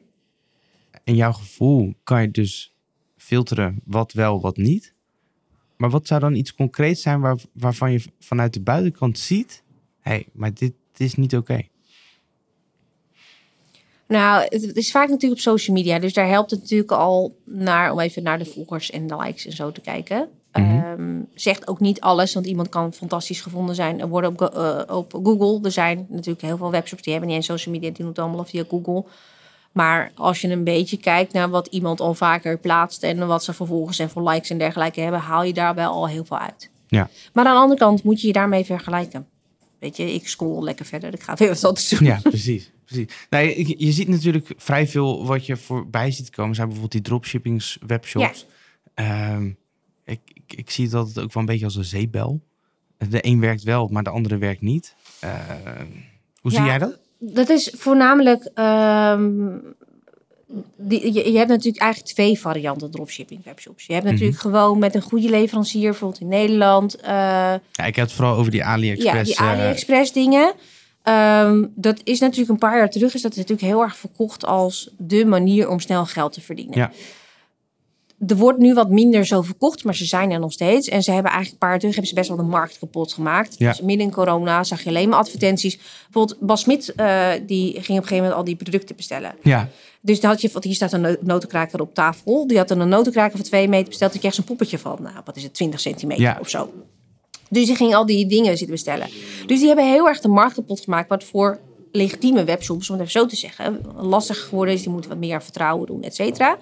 en jouw gevoel kan je dus filteren wat wel, wat niet. Maar wat zou dan iets concreets zijn waar, waarvan je vanuit de buitenkant ziet, hé, hey, maar dit, dit is niet oké. Nou, het is vaak natuurlijk op social media. Dus daar helpt het natuurlijk al naar om even naar de volgers en de likes en zo te kijken. Mhm. Ehm, zegt ook niet alles, want iemand kan fantastisch gevonden zijn en worden op, eh, op Google. Er zijn natuurlijk heel veel webshops die hebben niet eens social media, die doen het allemaal via Google. Maar als je een beetje kijkt naar wat iemand al vaker plaatst en wat ze vervolgens en voor likes en dergelijke hebben, haal je daar wel al heel veel uit. Ja. Maar aan de andere kant moet je je daarmee vergelijken. Weet je, ik scroll lekker verder. Ik ga weer wat anders doen. Ja, precies. precies. Nou, je, je ziet natuurlijk vrij veel wat je voorbij ziet komen. Zijn bijvoorbeeld die dropshippings webshops. Ehm, ik, ik, ik zie het altijd ook wel een beetje als een zeepbel. De een werkt wel, maar de andere werkt niet. Ehm, hoe zie jij dat? Dat is voornamelijk. ehm, die, je, je hebt natuurlijk eigenlijk twee varianten dropshipping webshops. Je hebt Mhm. natuurlijk gewoon met een goede leverancier, bijvoorbeeld in Nederland. eh, Ja, ik heb het vooral over die AliExpress. ja, die eh, AliExpress dingen. Ehm, dat is natuurlijk een paar jaar terug, is dat natuurlijk heel erg verkocht als de manier om snel geld te verdienen. Ja. Er wordt nu wat minder zo verkocht, maar ze zijn er nog steeds. En ze hebben eigenlijk een paar terug hebben ze best wel de markt kapot gemaakt. Ja. Dus midden in corona zag je alleen maar advertenties. Bijvoorbeeld Bas Smit, eh, die ging op een gegeven moment al die producten bestellen. Ja, Dus dan had je, want hier staat een no- notenkraker op tafel. Die had dan een notenkraker van twee meter besteld. Die kreeg zo'n poppetje van, nou, wat is het, 20 centimeter Ja. of zo. Dus die ging al die dingen zitten bestellen. Dus die hebben heel erg de markt kapot gemaakt. Wat voor legitieme webshops, om het even zo te zeggen, lastig geworden is. Die moeten wat meer vertrouwen doen, et cetera.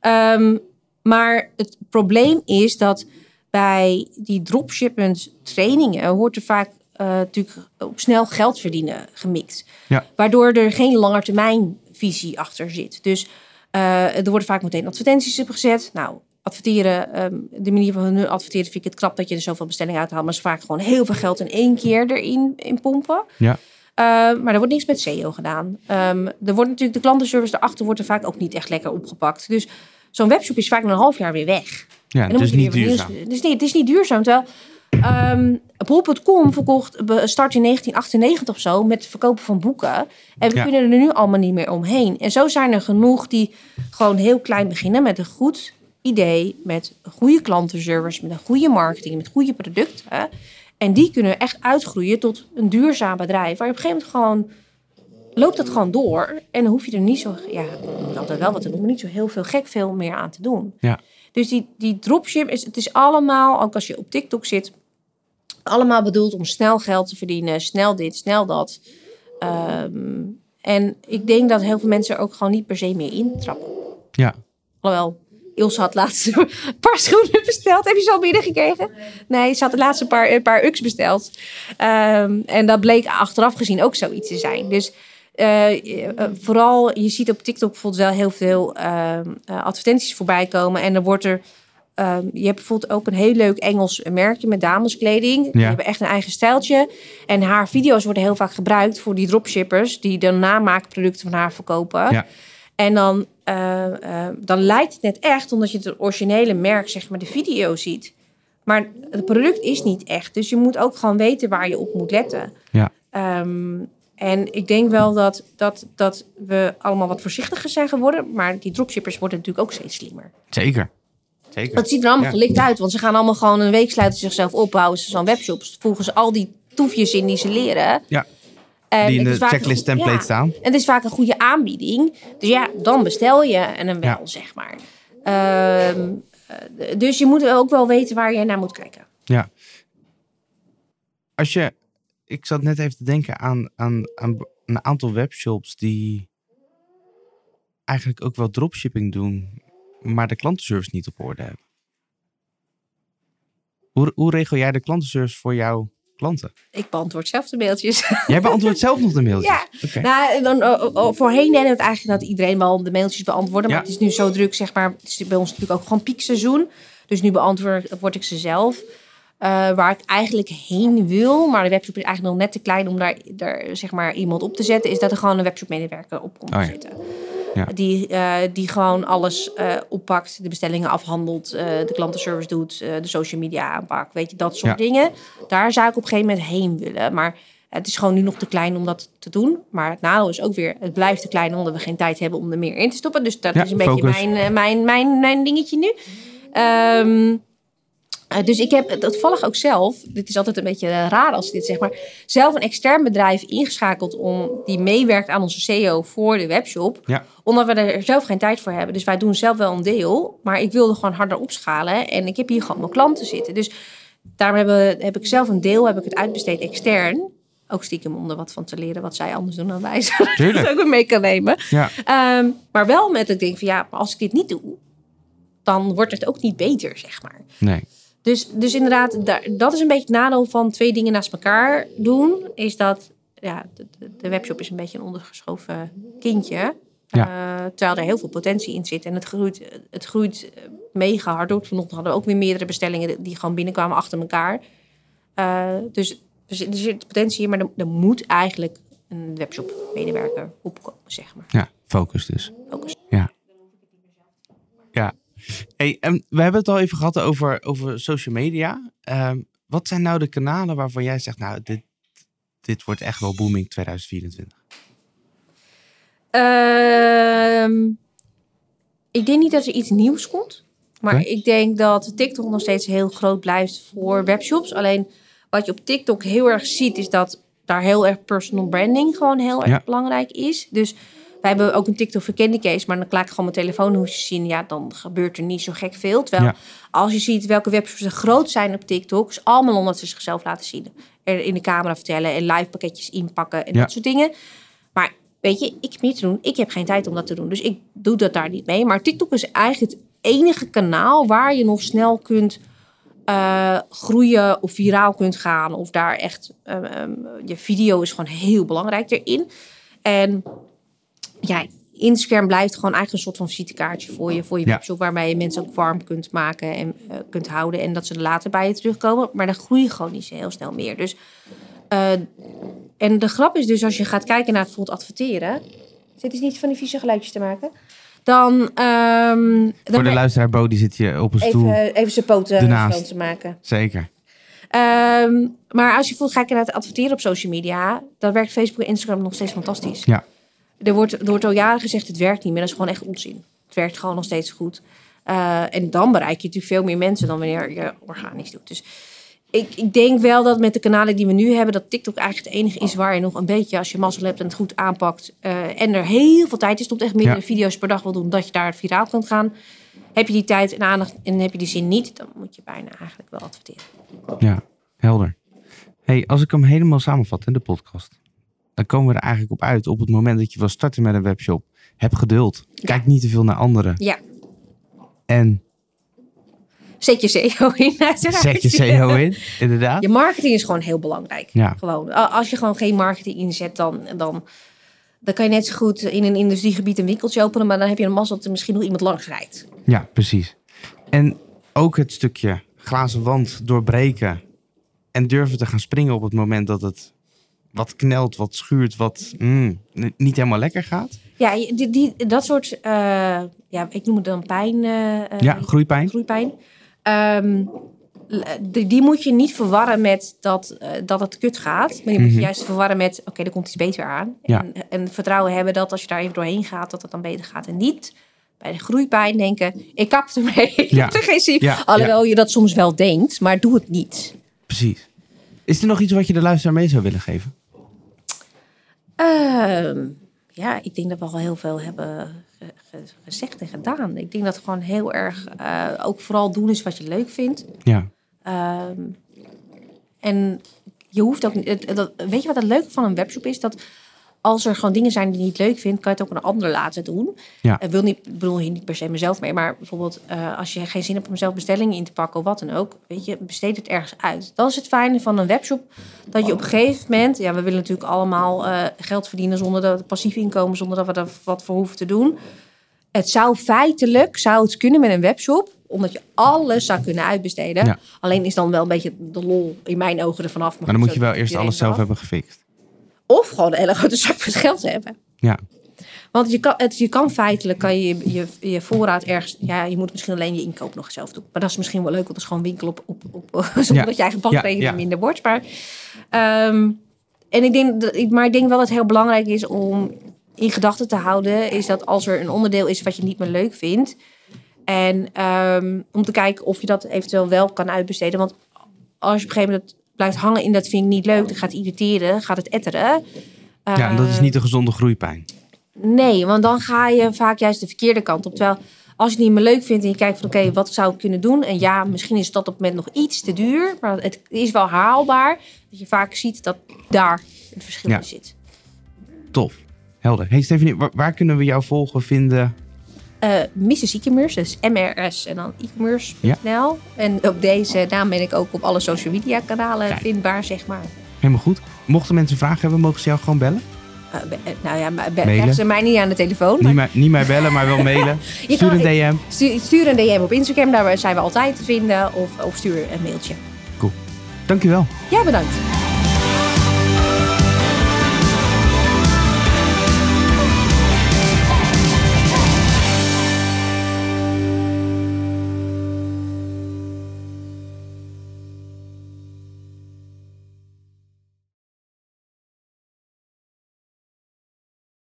Ehm, maar het probleem is dat bij die dropshipment trainingen wordt er vaak eh, natuurlijk op snel geld verdienen gemikt. Ja. Waardoor er geen langetermijnvisie achter zit. Dus eh, er worden vaak meteen advertenties op gezet. Nou, adverteren, ehm, de manier van hun adverteren vind ik het knap dat je er zoveel bestellingen uithaalt. Maar ze vaak gewoon heel veel geld in één keer erin in pompen. ja, Uh, maar er wordt niks met SEO gedaan. Ehm, er wordt natuurlijk de klantenservice erachter wordt er vaak ook niet echt lekker opgepakt. Dus zo'n webshop is vaak na een half jaar weer weg. ja En dan dus moet niet duurzaam. nieuws- Dus nee, het is niet duurzaam. Terwijl Bol.com verkocht, start in 1998 of zo, met het verkopen van boeken. En we Ja. kunnen er nu allemaal niet meer omheen. En zo zijn er genoeg die gewoon heel klein beginnen met een goed idee, met goede klantenservice, met een goede marketing, met goede producten. En die kunnen echt uitgroeien tot een duurzaam bedrijf. Waar je op een gegeven moment gewoon loopt dat gewoon door. En dan hoef je er niet zo, ja, je moet altijd wel wat te doen, maar niet zo heel veel gek veel meer aan te doen. Ja. Dus die, die dropship, is, het is allemaal, ook als je op TikTok zit, allemaal bedoeld om snel geld te verdienen. Snel dit, snel dat. Ehm, en ik denk dat heel veel mensen er ook gewoon niet per se meer intrappen. Ja, Alhoewel, Ilse had laatst een paar schoenen besteld. Heb je ze al binnengekregen? Nee, ze had de laatste paar, een paar UX besteld. Ehm, en dat bleek achteraf gezien ook zoiets te zijn. Dus eh, vooral, je ziet op TikTok bijvoorbeeld wel heel veel eh, advertenties voorbij komen. En dan wordt er... ehm, je hebt bijvoorbeeld ook een heel leuk Engels merkje met dameskleding. Die hebben echt een eigen stijltje. En haar video's worden heel vaak gebruikt voor die dropshippers... die de namaakproducten van haar verkopen. Ja. En dan, dan lijkt het net echt, omdat je het originele merk, zeg maar, de video ziet. Maar het product is niet echt. Dus je moet ook gewoon weten waar je op moet letten. Ja. Ehm, en ik denk wel dat, dat, dat we allemaal wat voorzichtiger zijn geworden. Maar die dropshippers worden natuurlijk ook steeds slimmer. zeker. Zeker. Het ziet er allemaal Ja. gelikt uit. Want ze gaan allemaal gewoon een week sluiten zichzelf op. Houden ze zo'n webshops. Voegen ze al die toefjes in die ze leren. Ja. En Die in de checklist goed- template ja. staan. En het is vaak een goede aanbieding. Dus ja, dan bestel je en dan wel, Ja. zeg maar. Ehm, eh, dus je moet ook wel weten waar je naar moet kijken. Ja. Als je, ik zat net even te denken aan, aan, aan een aantal webshops die eigenlijk ook wel dropshipping doen, maar de klantenservice niet op orde hebben. Hoe, hoe regel jij de klantenservice voor jouw klanten? Ik beantwoord zelf de mailtjes. (laughs) Jij beantwoordt zelf nog de mailtjes? Ja. Nou, dan, oh, oh, oh, voorheen deden we het eigenlijk dat iedereen wel de mailtjes beantwoordde. Maar Ja. het is nu zo druk, zeg maar. Het is bij ons natuurlijk ook gewoon piekseizoen. Dus nu beantwoord word ik ze zelf. Eh, waar ik eigenlijk heen wil, maar de webshop is eigenlijk nog net te klein om daar, daar zeg maar iemand op te zetten, is dat er gewoon een webshopmedewerker op komt Oh ja. zitten. Ja. Die, eh, die gewoon alles eh, oppakt, de bestellingen afhandelt, de klantenservice doet, de social media aanpakt, weet je, dat soort Ja. dingen. Daar zou ik op een gegeven moment heen willen. Maar het is gewoon nu nog te klein om dat te doen. Maar het nadeel is ook weer, het blijft te klein omdat we geen tijd hebben om er meer in te stoppen. Dus dat is een beetje mijn, mijn, mijn, mijn dingetje nu. Ehm, eh, dus ik heb toevallig ook zelf, dit is altijd een beetje eh, raar als ik dit zeg, maar zelf een extern bedrijf ingeschakeld om die meewerkt aan onze SEO voor de webshop. Ja. Omdat we er zelf geen tijd voor hebben. Dus wij doen zelf wel een deel, maar ik wilde gewoon harder opschalen en ik heb hier gewoon mijn klanten zitten. Dus daarom hebben, heb ik zelf een deel, heb ik het uitbesteed extern. Ook stiekem om er wat van te leren wat zij anders doen dan wij. (laughs) Zodat ik ook weer mee kan nemen. Ja. Ehm, maar wel met het ding van ja, maar als ik dit niet doe, dan wordt het ook niet beter, zeg maar. Nee. Dus, dus inderdaad, daar, dat is een beetje het nadeel van twee dingen naast elkaar doen. Is dat ja, de, webshop is een beetje een ondergeschoven kindje. Eh, terwijl er heel veel potentie in zit. En het groeit, het groeit eh, mega hard. Ook vanochtend hadden we ook weer meerdere bestellingen die gewoon binnenkwamen achter elkaar. Eh, dus, dus er zit potentie in, maar er, er moet eigenlijk een webshop medewerker opkomen, zeg maar. Ja, focus dus. Focus. Ja. Hey, en we hebben het al even gehad over, over social media. Ehm, wat zijn nou de kanalen waarvan jij zegt, nou, dit, dit wordt echt wel booming 2024? Ehm, ik denk niet dat er iets nieuws komt. Maar ik denk dat TikTok nog steeds heel groot blijft voor webshops. Alleen wat je op TikTok heel erg ziet, is dat daar heel erg personal branding gewoon heel erg Ja. belangrijk is. Dus wij hebben ook een TikTok voor Candy Case, maar dan laat ik gewoon mijn telefoonhoesjes zien. Ja, dan gebeurt er niet zo gek veel. Terwijl Ja. als je ziet welke webshops er groot zijn op TikTok, is allemaal omdat ze zichzelf laten zien. Er in de camera vertellen en live pakketjes inpakken en Ja. dat soort dingen. Maar weet je, ik heb meer te doen. Ik heb geen tijd om dat te doen. Dus ik doe dat daar niet mee. Maar TikTok is eigenlijk het enige kanaal waar je nog snel kunt eh, groeien of viraal kunt gaan. Of daar echt, ehm, ehm, je video is gewoon heel belangrijk erin. En ja, Instagram blijft gewoon eigenlijk een soort van visitekaartje voor je, voor je Ja. webshop. Waarbij je mensen ook warm kunt maken en eh, kunt houden. En dat ze later bij je terugkomen. Maar dan groei je gewoon niet zo heel snel meer. Dus, eh, en de grap is dus als je gaat kijken naar bijvoorbeeld adverteren. Zit dus niet van die vieze geluidjes te maken. Dan, ehm, dan Voor de luisteraar, Bo, die zit hier op een stoel. even, even zijn poten ernaast. schoon te maken. Zeker. Ehm, maar als je voelt, ga ik naar het adverteren op social media, dan werkt Facebook en Instagram nog steeds fantastisch. Ja. Er wordt, er wordt al jaren gezegd, het werkt niet meer. Dat is gewoon echt onzin. Het werkt gewoon nog steeds goed. Eh, en dan bereik je natuurlijk veel meer mensen dan wanneer je organisch doet. Dus ik, ik denk wel dat met de kanalen die we nu hebben, dat TikTok eigenlijk het enige is waar je nog een beetje, als je mazzel hebt en het goed aanpakt, eh, en er heel veel tijd is, tot echt meerdere Ja. video's per dag wil doen, dat je daar viraal kunt gaan. Heb je die tijd en aandacht en heb je die zin niet, dan moet je bijna eigenlijk wel adverteren. Ja, helder. hey, als ik hem helemaal samenvat in de podcast, dan komen we er eigenlijk op uit op het moment dat je wil starten met een webshop. Heb geduld. Kijk niet te veel naar anderen. Ja, En zet je SEO in. (laughs) uiteraard. zet je SEO in, inderdaad. Je marketing is gewoon heel belangrijk. Ja. Gewoon. Als je gewoon geen marketing inzet, dan, dan, dan kan je net zo goed in een industriegebied een winkeltje openen. Maar dan heb je een mazzel dat er misschien nog iemand langs rijdt. Ja, precies. En ook het stukje glazen wand doorbreken en durven te gaan springen op het moment dat het wat knelt, wat schuurt, wat mm, niet helemaal lekker gaat. Ja, je- die, die, dat soort, eh, ja, ik noem het dan pijn. eh, eh, Ja, groeipijn. groeipijn. Ehm, die, die moet je niet verwarren met dat, dat het kut gaat. Maar die moet je Mhm. juist verwarren met, oké, er komt iets beter aan. Ja. En, en vertrouwen hebben dat als je daar even doorheen gaat, dat het dan beter gaat. En niet bij de groeipijn denken, ik kap ermee. (laughs) Ik Ja. heb er geen zin. Ja, Alhoewel je dat soms wel denkt, maar doe het niet. Precies. Is er nog iets wat je de luisteraar mee zou willen geven? Ehm, ja, ik denk dat we al heel veel hebben ge- ge- gezegd en gedaan. Ik denk dat het gewoon heel erg eh, ook vooral doen is wat je leuk vindt. Ja, Ehm, en je hoeft ook Weet je wat het leuke van een webshop is? Dat als er gewoon dingen zijn die je niet leuk vindt, kan je het ook een ander laten doen. Ja. Ik wil niet, bedoel hier niet per se mezelf mee, maar bijvoorbeeld eh, als je geen zin hebt om zelf bestellingen in te pakken of wat dan ook, weet je, besteed het ergens uit. Dat is het fijne van een webshop, dat je op een gegeven moment, ja, we willen natuurlijk allemaal eh, geld verdienen zonder dat passief inkomen, zonder dat we er wat voor hoeven te doen. Het zou feitelijk, zou het kunnen met een webshop, omdat je alles zou kunnen uitbesteden. Ja. Alleen is dan wel een beetje de lol in mijn ogen ervan af. maar dan moet je wel eerst alles zelf hebben gefixt. Of gewoon een hele grote (laughs) zak met geld hebben. Ja, Want je kan, het, je kan feitelijk kan je, je, je voorraad ergens... Ja, je moet misschien alleen je inkoop nog zelf doen. Maar dat is misschien wel leuk, want dat is gewoon winkel op... op, op (laughs) zonder dat je eigen bankrekening Ja, ja. minder wordt. Maar, ehm, en ik denk dat, maar ik denk wel dat het heel belangrijk is om in gedachten te houden... is dat als er een onderdeel is wat je niet meer leuk vindt... en ehm, om te kijken of je dat eventueel wel kan uitbesteden. Want als je op een gegeven moment blijft hangen in dat vind ik niet leuk... dan gaat het irriteren, gaat het etteren... ja en dat is Ehm, niet de gezonde groeipijn. Nee, want dan ga je vaak juist de verkeerde kant op. Terwijl als je het niet meer leuk vindt en je kijkt van oké, wat zou ik kunnen doen? En ja, misschien is dat op het moment nog iets te duur, maar het is wel haalbaar. Dat je vaak ziet dat daar het verschil Ja. in zit. Tof. Helder. Hey Stephanie, waar, waar kunnen we jou volgen, vinden? Eh Mrs. E-commerce, dus MRS en dan e-commerce.nl. En op deze naam ben ik ook op alle social media kanalen Kijk. vindbaar, zeg maar. Helemaal goed. Mochten mensen vragen hebben, mogen ze jou gewoon bellen? Be- eh, nou ja, be- krijgen ze mij niet aan de telefoon. Niet Maar mij, niet mij bellen, maar wel (laughs) mailen. Stuur een DM. stuur, stuur een DM op Instagram, daar zijn we altijd te vinden. Of, of stuur een mailtje. Dankjewel. Ja, bedankt.